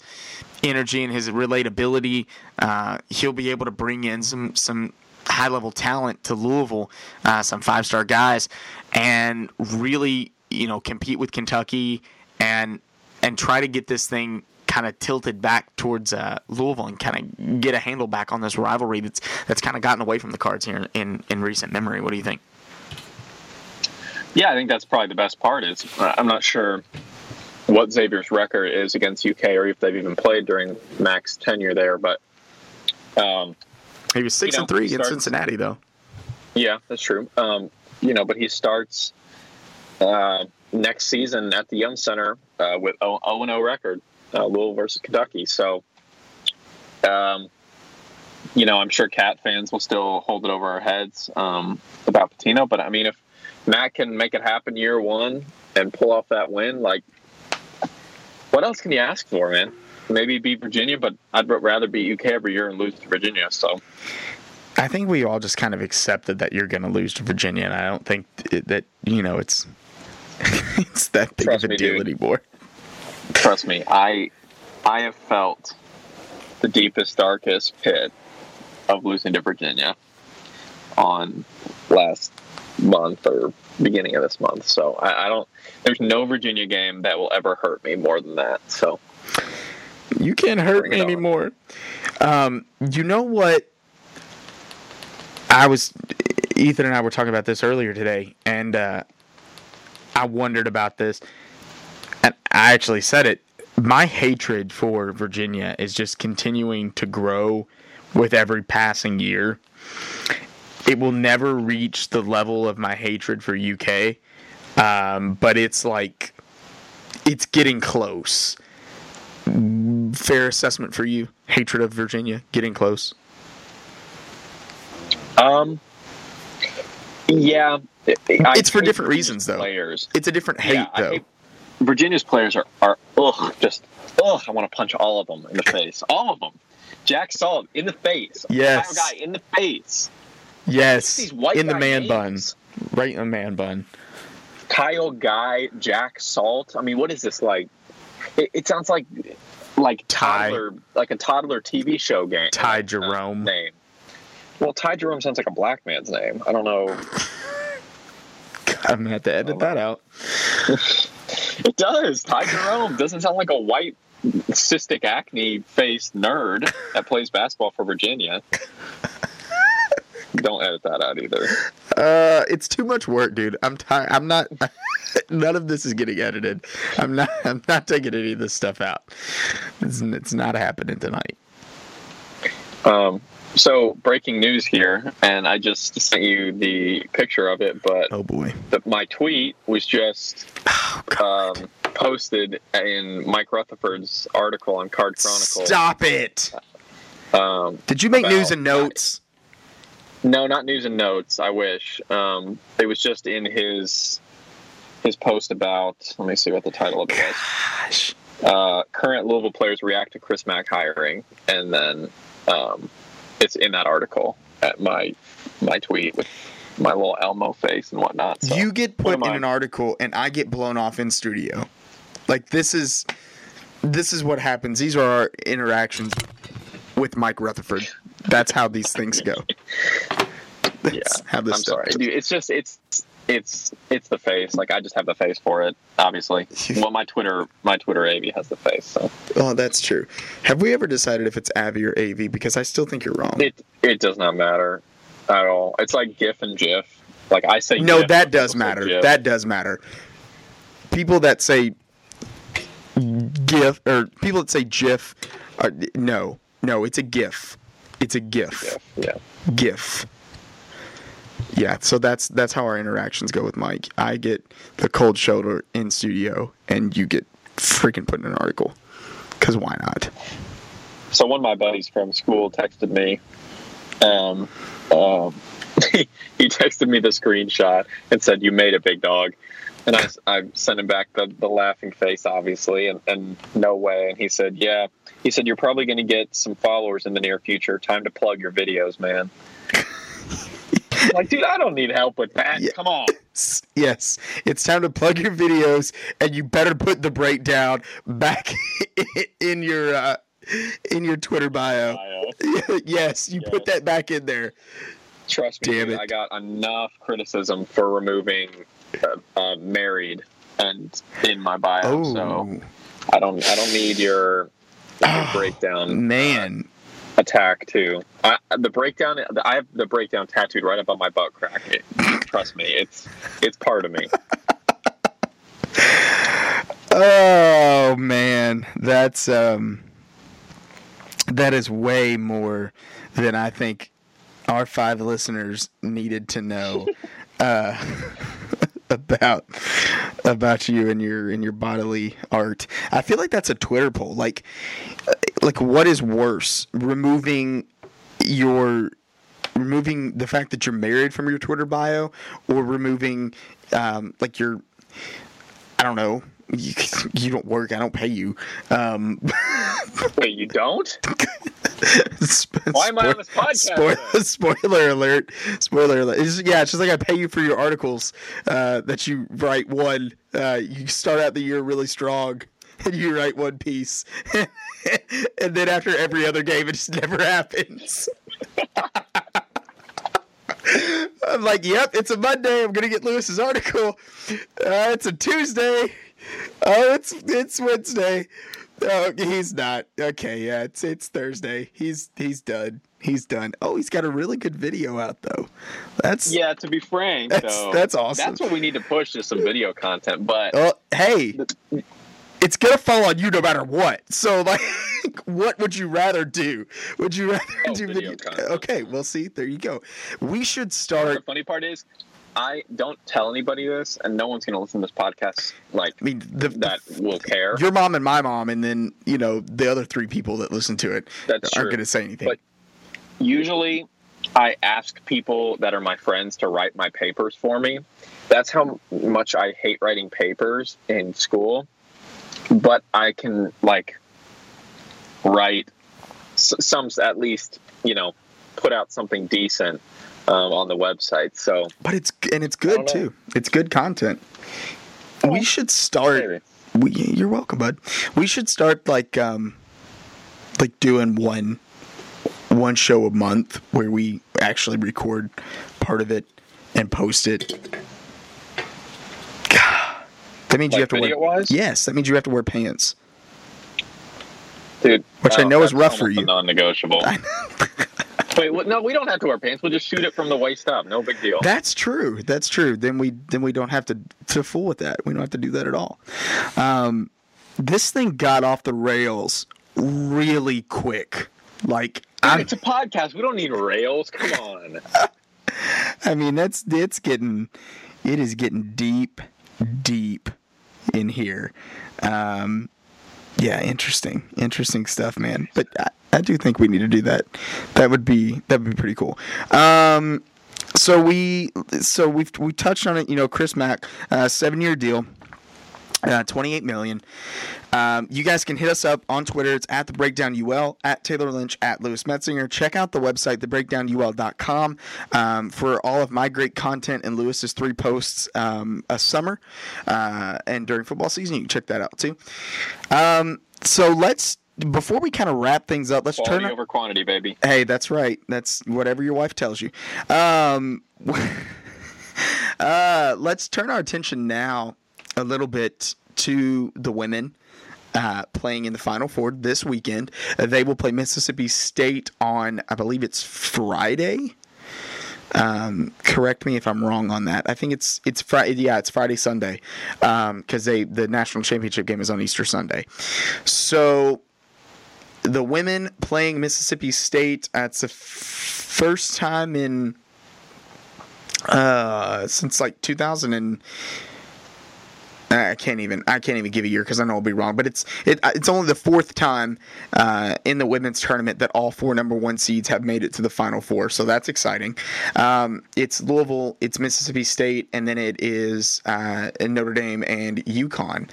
energy and his relatability, uh, he'll be able to bring in some some high level talent to Louisville, uh, some five star guys, and really you know compete with Kentucky and and try to get this thing kind of tilted back towards uh, Louisville and kind of get a handle back on this rivalry that's that's kind of gotten away from the Cards here in, in recent memory. What do you think? Yeah, I think that's probably the best part. Is uh, I'm not sure what Xavier's record is against UK or if they've even played during Mack's tenure there, but um, he was six you know, and three starts- Cincinnati, though. yeah, that's true. Um, you know, but he starts uh, next season at the Yum Center uh, with 0 0 record, uh, Louisville versus Kentucky. So, um, you know, I'm sure Cat fans will still hold it over our heads um, about Pitino. But I mean, if Matt can make it happen year one and pull off that win, like, what else can you ask for, man? Maybe beat Virginia, but I'd rather beat UK every year and lose to Virginia. So, I think we all just kind of accepted that you're going to lose to Virginia, and I don't think that you know it's it's that big Trust of a me, deal dude. anymore. trust me, I I have felt the deepest, darkest pit of losing to Virginia on last month or beginning of this month. So I, I don't. There's no Virginia game that will ever hurt me more than that. So You can't hurt me anymore. Um, you know what? I was Ethan and I were talking about this earlier today, and uh, I wondered about this, and I actually said it. My hatred for Virginia is just continuing to grow with every passing year. It will never reach the level of my hatred for UK, um, but it's like it's getting close fair assessment for you? Hatred of Virginia, getting close. um, yeah, I It's for different reasons, though. Players. It's a different hate, Yeah, though. hate- Virginia's players are, are ugh, just ugh. I want to punch all of them in the face. All of them. Jack Salt in the face. Yes. Guy in the face. yes, in the man names. bun, right in the man bun. Kyle Guy, Jack Salt. I mean, what is this like? It, it sounds like like Ty. toddler, like a toddler TV show game. Ty uh, Jerome. name. Well, Ty Jerome sounds like a black man's name. I don't know. God, I'm gonna have to edit that out. It does. Ty Jerome doesn't sound like a white cystic acne faced nerd that plays basketball for Virginia. Don't edit that out either. Uh, it's too much work, dude. I'm tired. I'm not. None of this is getting edited. I'm not. I'm not taking any of this stuff out. It's, it's not happening tonight. Um, so breaking news here, and I just sent you the picture of it, but Oh boy. the, my tweet was just Oh um, posted in Mike Rutherford's article on Card Chronicle. Stop it. Um, Did you make news and notes? No, not news and notes. I wish um, it was just in his his post about. Let me see what the title of it was. Gosh. Uh, current Louisville players react to Chris Mack hiring, and then um, it's in that article at my my tweet with my little Elmo face and whatnot. So. you get put in I? an article and I get blown off in studio. Like this is this is what happens. These are our interactions with Mike Rutherford. That's how these things go. That's yeah, how this I'm sorry, goes. dude. It's just it's it's it's the face. Like I just have the face for it. Obviously, well, my Twitter my Twitter AV has the face. So Oh, that's true. Have we ever decided if it's Avi or AV? Because I still think you're wrong. it it does not matter at all. It's like GIF and GIF. Like I say, no, GIF, that does matter. GIF. That does matter. People that say GIF or people that say GIF, are, no, no, it's a GIF. It's a GIF. GIF, yeah. GIF. Yeah, so that's that's how our interactions go with Mike. I get the cold shoulder in studio, and you get freaking put in an article. Cause why not? So one of my buddies from school texted me. Um, um, he texted me the screenshot and said, "You made it, big dog." And I, I sent him back the, the laughing face, obviously, and, and no way. And he said, "Yeah." He said, "You're probably going to get some followers in the near future. Time to plug your videos, man." Like, dude, I don't need help with that. Yeah. Come on. Yes, it's time to plug your videos, and you better put the breakdown back in your uh, in your Twitter bio. Uh, yes, you put that back in there. Trust me, Damn dude, it. I got enough criticism for removing uh, uh, married and in my bio. So Oh, I don't I don't need your like a breakdown Man, attack too. I, the breakdown, I have the breakdown tattooed right up on my butt crack. It, trust me, it's it's part of me. Oh man, that's um that is way more than I think our five listeners needed to know uh about about you and your and your bodily art. I feel like that's a Twitter poll. Like uh, like what is worse? Removing your removing the fact that you're married from your Twitter bio or removing um like your I don't know. You, you don't work. I don't pay you. Um, Wait, you don't? sp- Why am I on this podcast Spoiler, spoiler alert! Spoiler alert! It's yeah, it's just like I pay you for your articles uh, that you write. One, uh, you start out the year really strong, and you write one piece, and then after every other game, it just never happens. I'm like, yep, it's a Monday. I'm gonna get Louis's article. Uh, it's a Tuesday. Oh, it's it's Wednesday. Oh, he's not. Okay, yeah, it's it's Thursday. He's he's done. He's done. Oh, he's got a really good video out though. That's Yeah, to be frank, That's- though, that's awesome. That's what we need to push is some video content. But Well, hey, it's gonna fall on you no matter what. So, like, what would you rather do? Would you rather Oh, do video video? content. Okay, well, see, there you go. We should the start. funny part is, I don't tell anybody this, and no one's going to listen to this podcast like I mean, the, that will care. your mom and my mom, and then you know the other three people that listen to it That's aren't gonna say anything. But usually I ask people that are my friends to write my papers for me. That's how much I hate writing papers in school. But I can like write s- some at least, you know, put out something decent um, on the website. So But it's and it's good too. It's good content. We should start. maybe. We, you're welcome, bud. We should start like um, like doing one one show a month where we actually record part of it and post it. God, that means you have to wear. video-wise? Yes, that means you have to wear pants. dude, Which I know is rough for you. Non-negotiable. Wait, what- no, we don't have to wear pants. We'll just shoot it from the waist up. No big deal. That's true. That's true. Then we then we don't have to to fool with that. We don't have to do that at all. Um, this thing got off the rails really quick. Like Dude, I'm, it's a podcast. We don't need rails. Come on. I mean that's it's getting it is getting deep deep in here. Um, yeah, interesting, interesting stuff, man. But I, I do think we need to do that. That would be that would be pretty cool. Um, so we so we've we touched on it. You know, Chris Mack, uh, seven year deal. Uh, 28 million. Um, you guys can hit us up on Twitter. It's at the Breakdown UL, at Tayler Lynch, at Louis Metzinger. Check out the website, thebreakdownul.com, um, for all of my great content and Louis's three posts um, a summer uh, and during football season. You can check that out too. Um, so let's before we kind of wrap things up, let's Quality turn. over quantity, baby. Hey, that's right. That's whatever your wife tells you. Um, uh, let's turn our attention now a little bit to the women. Uh, playing in the Final Four this weekend. Uh, they will play Mississippi State on, I believe it's Friday. Um, correct me if I'm wrong on that. I think it's it's Friday. Yeah, it's Friday Sunday because they the national championship game is on Easter Sunday. So the women playing Mississippi State. Uh, it's the f- first time in uh, since like 2000 and I can't even I can't even give a year because I know I'll be wrong. But it's it it's only the fourth time uh, in the women's tournament that all four number one seeds have made it to the final four. So that's exciting. Um, it's Louisville, it's Mississippi State, and then it is uh, Notre Dame and UConn.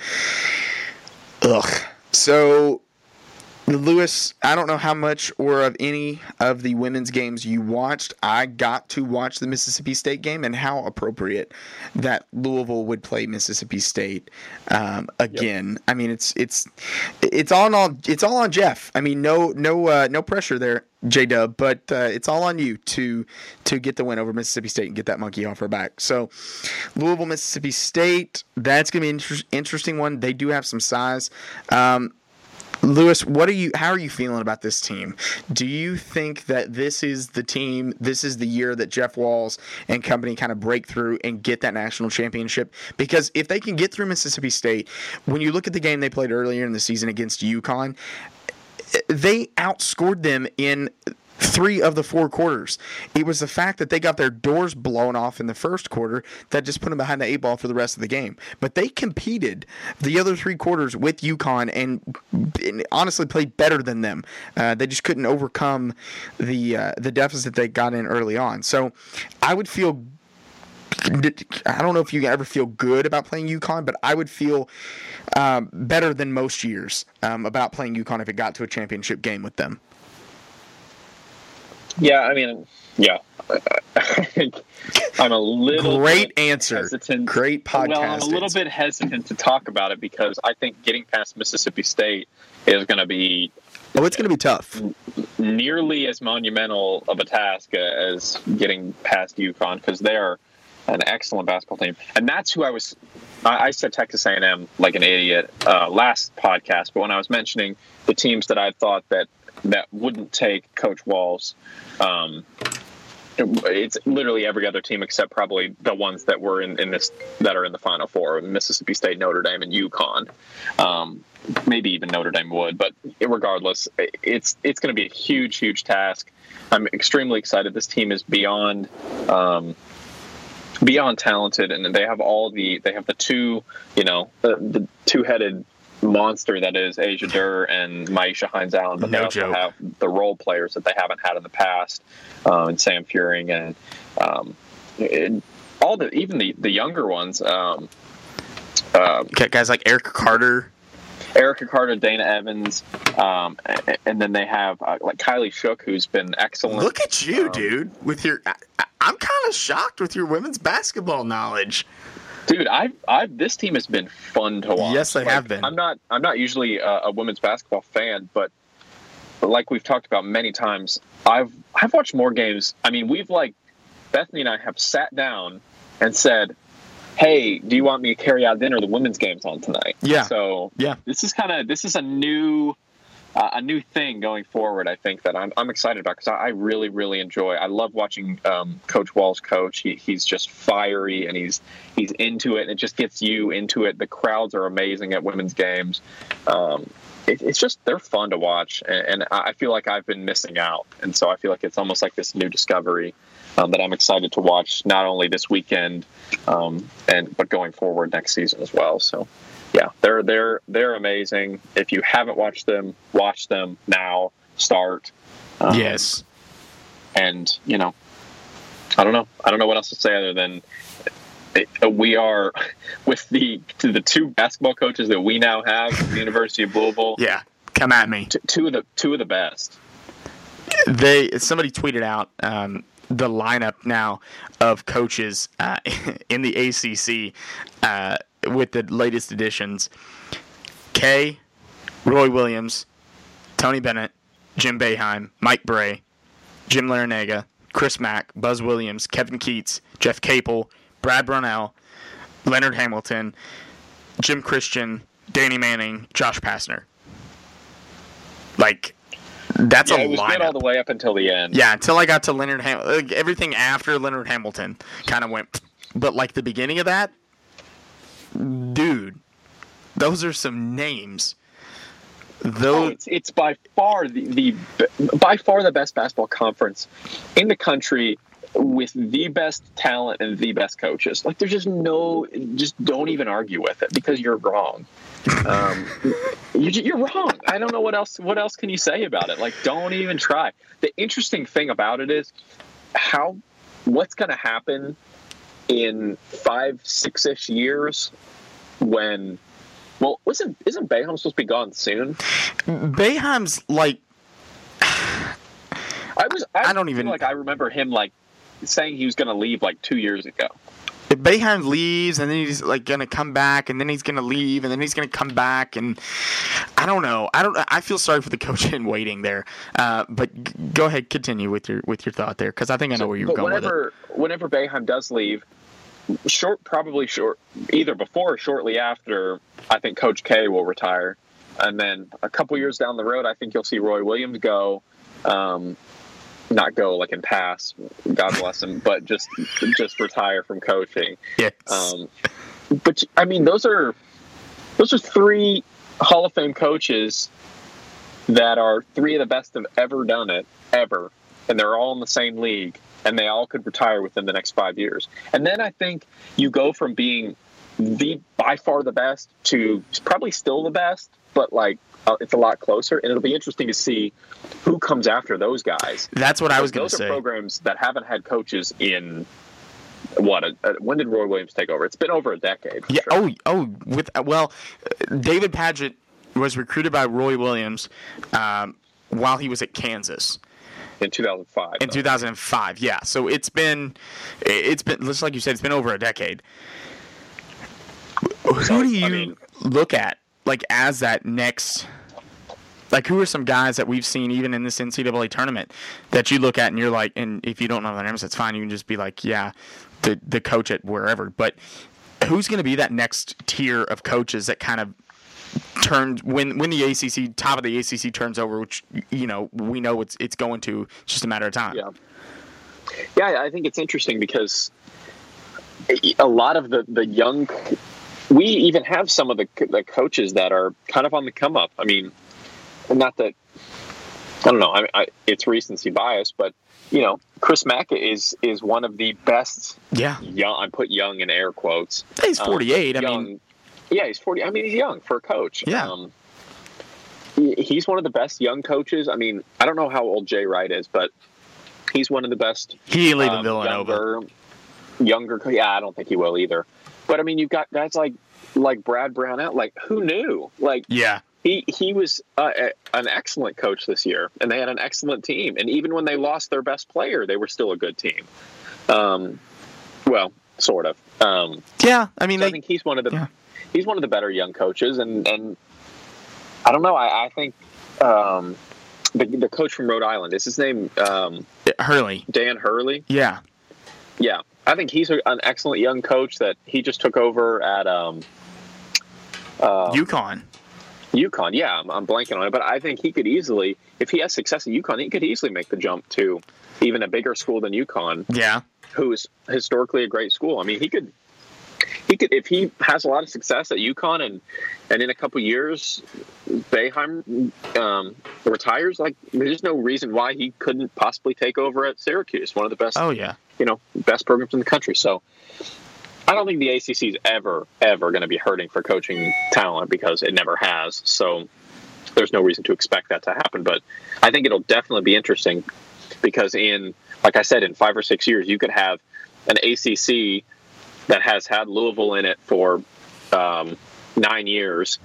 Ugh. So Louis, I don't know how much or of any of the women's games you watched. I got to watch the Mississippi State game and how appropriate that Louisville would play Mississippi State um, again. I mean, it's it's it's all on it's all on Jeff. I mean, no no uh, no pressure there, J Dub, but uh, it's all on you to to get the win over Mississippi State and get that monkey off her back. So, Louisville, Mississippi State, that's gonna be an inter- interesting one. They do have some size. Um, Louis, what are you? How are you feeling about this team? Do you think that this is the team? This is the year that Jeff Walz and company kind of break through and get that national championship? Because if they can get through Mississippi State, when you look at the game they played earlier in the season against UConn, they outscored them in three of the four quarters. It was the fact that they got their doors blown off in the first quarter that just put them behind the eight ball for the rest of the game. But they competed the other three quarters with UConn and, and honestly played better than them. Uh, they just couldn't overcome the uh, the deficit they got in early on. So I would feel. I don't know if you ever feel good about playing UConn, but I would feel um, better than most years um, about playing UConn if it got to a championship game with them. Yeah, I mean, yeah. I'm a little great answer. Hesitant. Great podcast. Well, I'm a little answer. bit hesitant to talk about it because I think getting past Mississippi State is going to be Oh, it's going to be tough. nearly as monumental of a task as getting past UConn because they're an excellent basketball team, and that's who I was. I, I said Texas A&M like an idiot uh, last podcast, but when I was mentioning the teams that I thought that that wouldn't take Coach Walz. Um, it's literally every other team except probably the ones that were in, in this that are in the Final Four: Mississippi State, Notre Dame, and UConn. Um, maybe even Notre Dame would, but regardless, it's it's going to be a huge, huge task. I'm extremely excited. This team is beyond um, beyond talented, and they have all the they have the two you know the, the two headed monster that is Asia Durr and Myisha Hines Allen, but No they also joke. have the role players that they haven't had in the past, um, and Sam Fuehring and um, all the even the the younger ones, um, uh, guys like Eric Carter. Erica Carter, Dana Evans, um, and then they have uh, like Kylie Shook, who's been excellent. Look at you, Um, dude. With your, I, I'm kind of shocked with your women's basketball knowledge. Dude, I've, I've this team has been fun to watch. Yes, they Like, have been. I'm not I'm not usually a, a women's basketball fan, but like we've talked about many times, I've I've watched more games. I mean, we've like Bethany and I have sat down and said, "Hey, do you want me to carry out dinner? The women's game's on tonight." Yeah. So Yeah. this is kind of this is a new uh, a new thing going forward. I think that I'm, I'm excited about because I, I really really enjoy. I love watching um, Coach Walz coach. He, he's just fiery and he's he's into it. And it just gets you into it. The crowds are amazing at women's games. Um, it, it's just they're fun to watch, and, and I feel like I've been missing out. And so I feel like it's almost like this new discovery. Um, that I'm excited to watch not only this weekend, um, and but going forward next season as well. So, yeah, they're they're they're amazing. If you haven't watched them, watch them now. Start. Um, yes. and you know, I don't know. I don't know what else to say other than it, we are with the the two basketball coaches that we now have at the University of Louisville. Yeah. Come at me. t- two of the two of the best. They somebody tweeted out um, the lineup now of coaches uh, in the ACC uh, with the latest additions. K, Roy Williams, Tony Bennett, Jim Boeheim, Mike Brey, Jim Larranaga, Chris Mack, Buzz Williams, Kevin Keatts, Jeff Capel, Brad Brownell, Leonard Hamilton, Jim Christian, Danny Manning, Josh Pastner. Like, that's yeah, a it was lineup. good all the way up until the end. Yeah, until I got to Leonard Ham, like, everything after Leonard Hamilton kind of went. But like the beginning of that, dude, those are some names. Oh, Those, it's it's by far the, the by far the best basketball conference in the country with the best talent and the best coaches. Like there's just no, just don't even argue with it because you're wrong. Um, you, you're wrong. I don't know what else. What else can you say about it? Like don't even try. The interesting thing about it is how what's going to happen in five six ish years when. Well, wasn't isn't Boeheim supposed to be gone soon? Boeheim's like I was. I, I don't even- like I remember him like saying he was going to leave like two years ago. if Boeheim leaves and then he's like gonna come back and then he's gonna leave and then he's gonna come back and I don't know. I don't. I feel sorry for the coach in waiting there. Uh, but g- go ahead, continue with your with your thought there because I think I know where you're going with it. whenever whenever Boeheim does leave, short probably short either before or shortly after, I think Coach K will retire. and then a couple years down the road, I think you'll see Roy Williams go. Um, not go like and pass, God bless him, but just just retire from coaching. Yes. Um, but I mean, those are those are three Hall of Fame coaches that are three of the best have ever done it ever, and they're all in the same league, and they all could retire within the next five years. And then I think you go from being the by far the best to probably still the best, but like uh, it's a lot closer, and it'll be interesting to see who comes after those guys. That's what I was going to say. Those are programs that haven't had coaches in what? A, a, when did Roy Williams take over? It's been over a decade. Yeah. sure. Oh, oh. With well, uh, David Padgett was recruited by Roy Williams um, while he was at Kansas in 2005. in though. 2005. Yeah. So it's been, it's been just like you said, it's been over a decade. Who So, do you I mean- look at like as that next? Like who are some guys that we've seen even in this NCAA tournament that you look at and you're like, and if you don't know their names, that's fine. You can just be like, yeah, the the coach at wherever. But who's going to be that next tier of coaches that kind of turns when when the ACC top of the ACC turns over, which you know we know it's it's going to. It's just a matter of time. Yeah. Yeah, I think it's interesting because a lot of the, the young, we even have some of the, the coaches that are kind of on the come up. I mean, not that, I don't know, I, I, it's recency bias, but, you know, Chris Mack is, is one of the best Yeah, young, I put young in air quotes. he's um, 48. I mean, yeah, he's 40. I mean, he's young for a coach. Yeah. Um, he- he's one of the best young coaches. I mean, I don't know how old Jay Wright is, but he's one of the best he leaving um, Villanova. Younger, younger, yeah, I don't think he will either. But I mean, you've got guys like like Brad Brownell. Like, who knew? Like, Yeah, he he was uh, a, an excellent coach this year, and they had an excellent team. And even when they lost their best player, they were still a good team. Um, well, sort of. Um, yeah. I mean, so I think he's one of the yeah. He's one of the better young coaches, and and I don't know. I, I think um, the the coach from Rhode Island is his name um, Hurley. Dan Hurley. Yeah, Yeah, I think he's a, an excellent young coach that he just took over at um, uh, UConn. UConn. Yeah, I'm, I'm blanking on it, but I think he could easily, if he has success at UConn, he could easily make the jump to even a bigger school than UConn, Yeah, who's historically a great school. I mean, he could. He could, if he has a lot of success at UConn, and and in a couple years, Boeheim um, retires. Like, there's no reason why he couldn't possibly take over at Syracuse, one of the best Oh yeah. you know best programs in the country. So I don't think the ACC is ever ever going to be hurting for coaching talent because it never has. So there's no reason to expect that to happen. But I think it'll definitely be interesting because in like I said, in five or six years, you could have an ACC that has had Louisville in it for um, nine years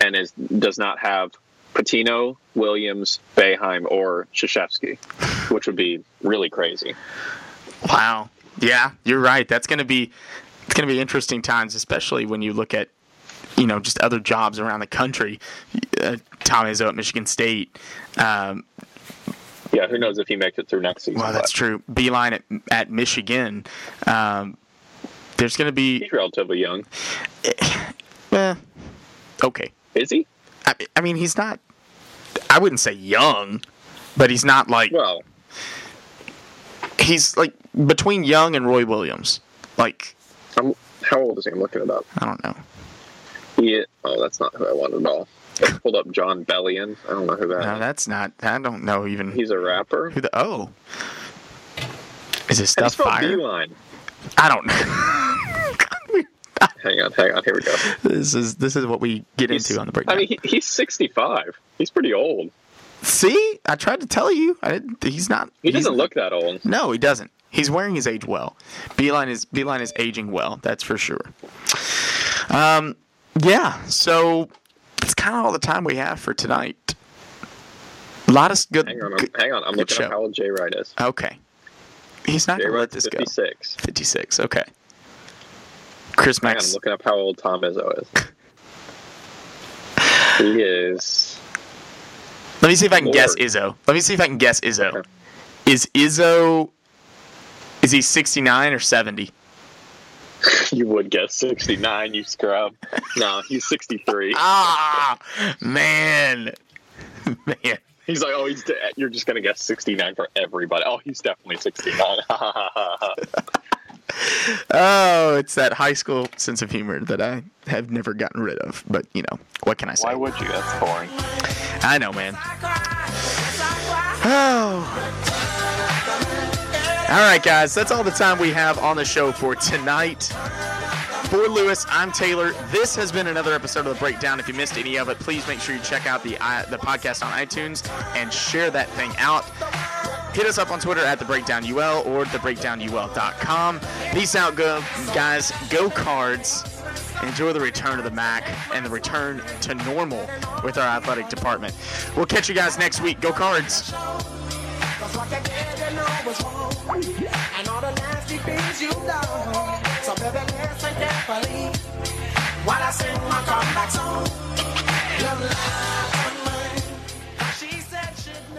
and is does not have Pitino, Williams, Boeheim, or Krzyzewski, which would be really crazy. Wow. Yeah, you're right. That's gonna be it's gonna be interesting times, especially when you look at you know just other jobs around the country. Uh, Tom Izzo at Michigan State. Um, Yeah, who knows if he makes it through next season? well, that's but true. Beilein at, at Michigan. Um, there's gonna be He's relatively young. eh, okay. Is he? I, I mean, he's not. I wouldn't say young, but he's not like Well, he's like between young and Roy Williams. Like I'm, how old is he? I'm looking it up. I don't know. He, oh, that's not who I wanted at all. I pulled up John Bellion. I don't know who that is. No, that's not. I don't know even He's a rapper. who the. Oh, is his How do you stuff fire? Beilein? I don't know. Hang on, hang on. Here we go. this is this is what we get He's- into on the break. I mean, he, he's 65. He's pretty old. See, I tried to tell you. I didn't, he's not. He he's- doesn't look that old. No, he doesn't. He's wearing his age well. Beilein is Beilein is aging well. That's for sure. Um, yeah. So that's kind of all the time we have for tonight. A lot of good. Hang on, I'm, hang on. I'm looking show. up how old Jay Wright is. okay. He's not gonna let Wright's this go. 56. Fifty-six. Okay. Chris Hang on, I'm looking up how old Tom Izzo is. he is. Let me see if I can guess Izzo. Let me see if I can guess Izzo. Okay. Is Izzo? Is he sixty-nine or seventy? you would guess 69, you scrub. No, he's 63. Ah, man, man. He's like, oh, he's de- you're just gonna guess 69 for everybody. Oh, he's definitely 69. Oh, it's that high school sense of humor that I have never gotten rid of. But you know, what can I say? Why would you? That's boring. I know, man. Oh. All right, guys, that's all the time we have on the show for tonight. For Louis, I'm Tayler. This has been another episode of the Breakdown. If you missed any of it, please make sure you check out the uh, the podcast on iTunes and share that thing out. Hit us up on Twitter at the Breakdown UL or thebreakdownul.com. Peace out, go guys. Go cards. Enjoy the return of the MACK and the return to normal with our athletic department. We'll catch you guys next week. Go cards. Cause did, was wrong. And all the nasty things you've done while I sing my comeback song. Your love.